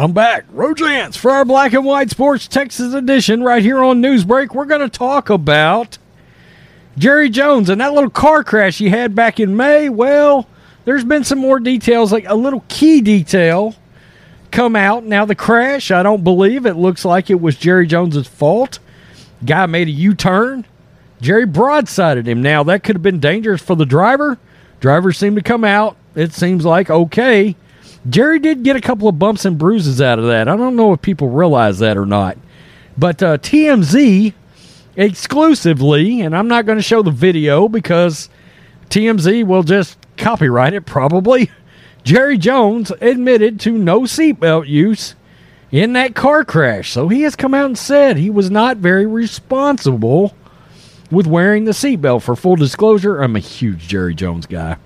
I'm back. Rojance for our Black and White Sports Texas edition right here on Newsbreak. We're going to talk about Jerry Jones and that little car crash he had back in May. Well, there's been some more details, like a little key detail come out. Now, the crash, I don't believe it looks like it was Jerry Jones's fault. Guy made a U turn. Jerry broadsided him. Now, that could have been dangerous for the driver. Drivers seem to come out. It seems like okay. Jerry did get a couple of bumps and bruises out of that. I don't know if people realize that or not. But uh, TMZ exclusively, and I'm not going to show the video because TMZ will just copyright it probably. Jerry Jones admitted to no seatbelt use in that car crash. So he has come out and said he was not very responsible with wearing the seatbelt. For full disclosure, I'm a huge Jerry Jones guy.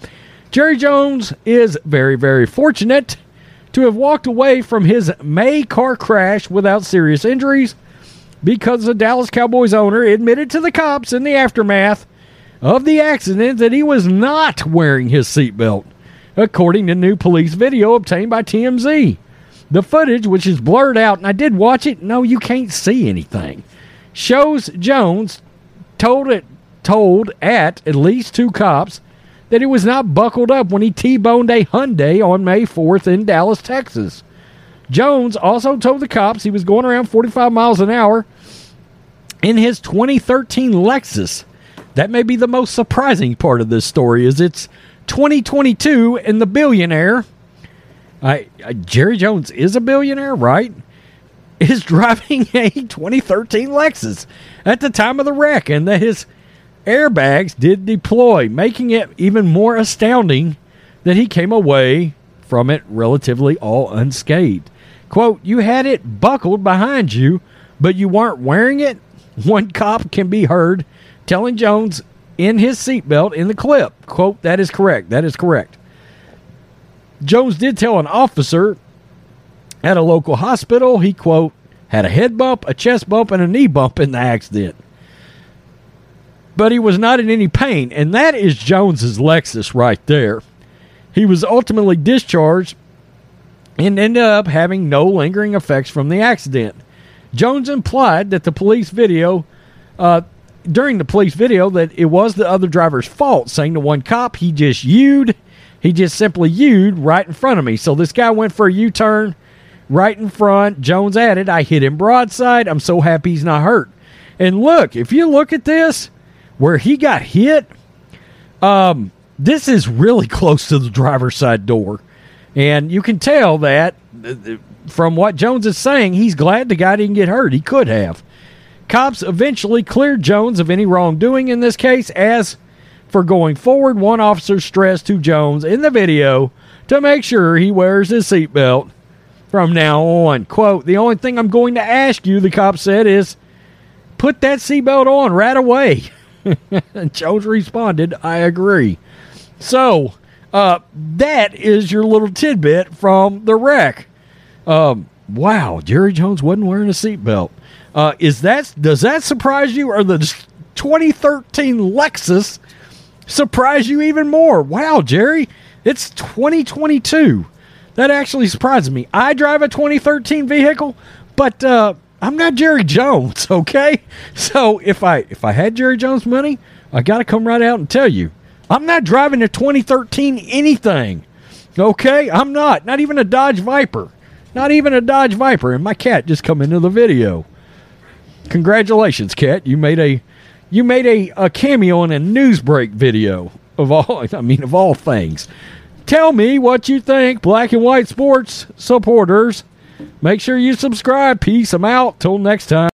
Jerry Jones is very, very fortunate to have walked away from his May car crash without serious injuries because the Dallas Cowboys owner admitted to the cops in the aftermath of the accident that he was not wearing his seatbelt, according to new police video obtained by TMZ. The footage, which is blurred out, and I did watch it, no, you can't see anything, shows Jones told it told at at least two cops that he was not buckled up when he T-boned a Hyundai on May 4th in Dallas, Texas. Jones also told the cops he was going around 45 miles an hour in his 2013 Lexus. That may be the most surprising part of this story is it's 2022 and the billionaire I, I Jerry Jones is a billionaire, right? Is driving a 2013 Lexus at the time of the wreck and that his airbags did deploy, making it even more astounding that he came away from it relatively all unscathed. Quote, You had it buckled behind you, but you weren't wearing it? One cop can be heard telling Jones in his seatbelt in the clip. Quote, That is correct. That is correct. Jones did tell an officer at a local hospital he, quote, had a head bump, a chest bump, and a knee bump in the accident but he was not in any pain. And that is Jones's Lexus right there. He was ultimately discharged and ended up having no lingering effects from the accident. Jones implied that the police video, uh, during the police video, that it was the other driver's fault, saying to one cop, he just U'd, he just simply U'd right in front of me. So this guy went for a U turn right in front. Jones added, I hit him broadside. I'm so happy he's not hurt. And look, if you look at this, where he got hit, um, this is really close to the driver's side door. And you can tell that uh, from what Jones is saying, he's glad the guy didn't get hurt. He could have. Cops eventually cleared Jones of any wrongdoing in this case. As for going forward, one officer stressed to Jones in the video to make sure he wears his seatbelt from now on. Quote, the only thing I'm going to ask you, the cop said, is put that seatbelt on right away. Jones responded, I agree. So, uh, that is your little tidbit from the wreck. Um, wow, Jerry Jones wasn't wearing a seatbelt. Uh, is that does that surprise you, or the 2013 Lexus surprise you even more? Wow, Jerry, it's 2022. That actually surprises me. I drive a 2013 vehicle, but uh, I'm not Jerry Jones, okay? So if I if I had Jerry Jones money, I got to come right out and tell you, I'm not driving a 2013 anything. Okay? I'm not. Not even a Dodge Viper. Not even a Dodge Viper. And my cat just come into the video. Congratulations, cat. You made a you made a, a cameo in a newsbreak video of all I mean of all things. Tell me what you think, black and white sports supporters. Make sure you subscribe. Peace. I'm out. Till next time.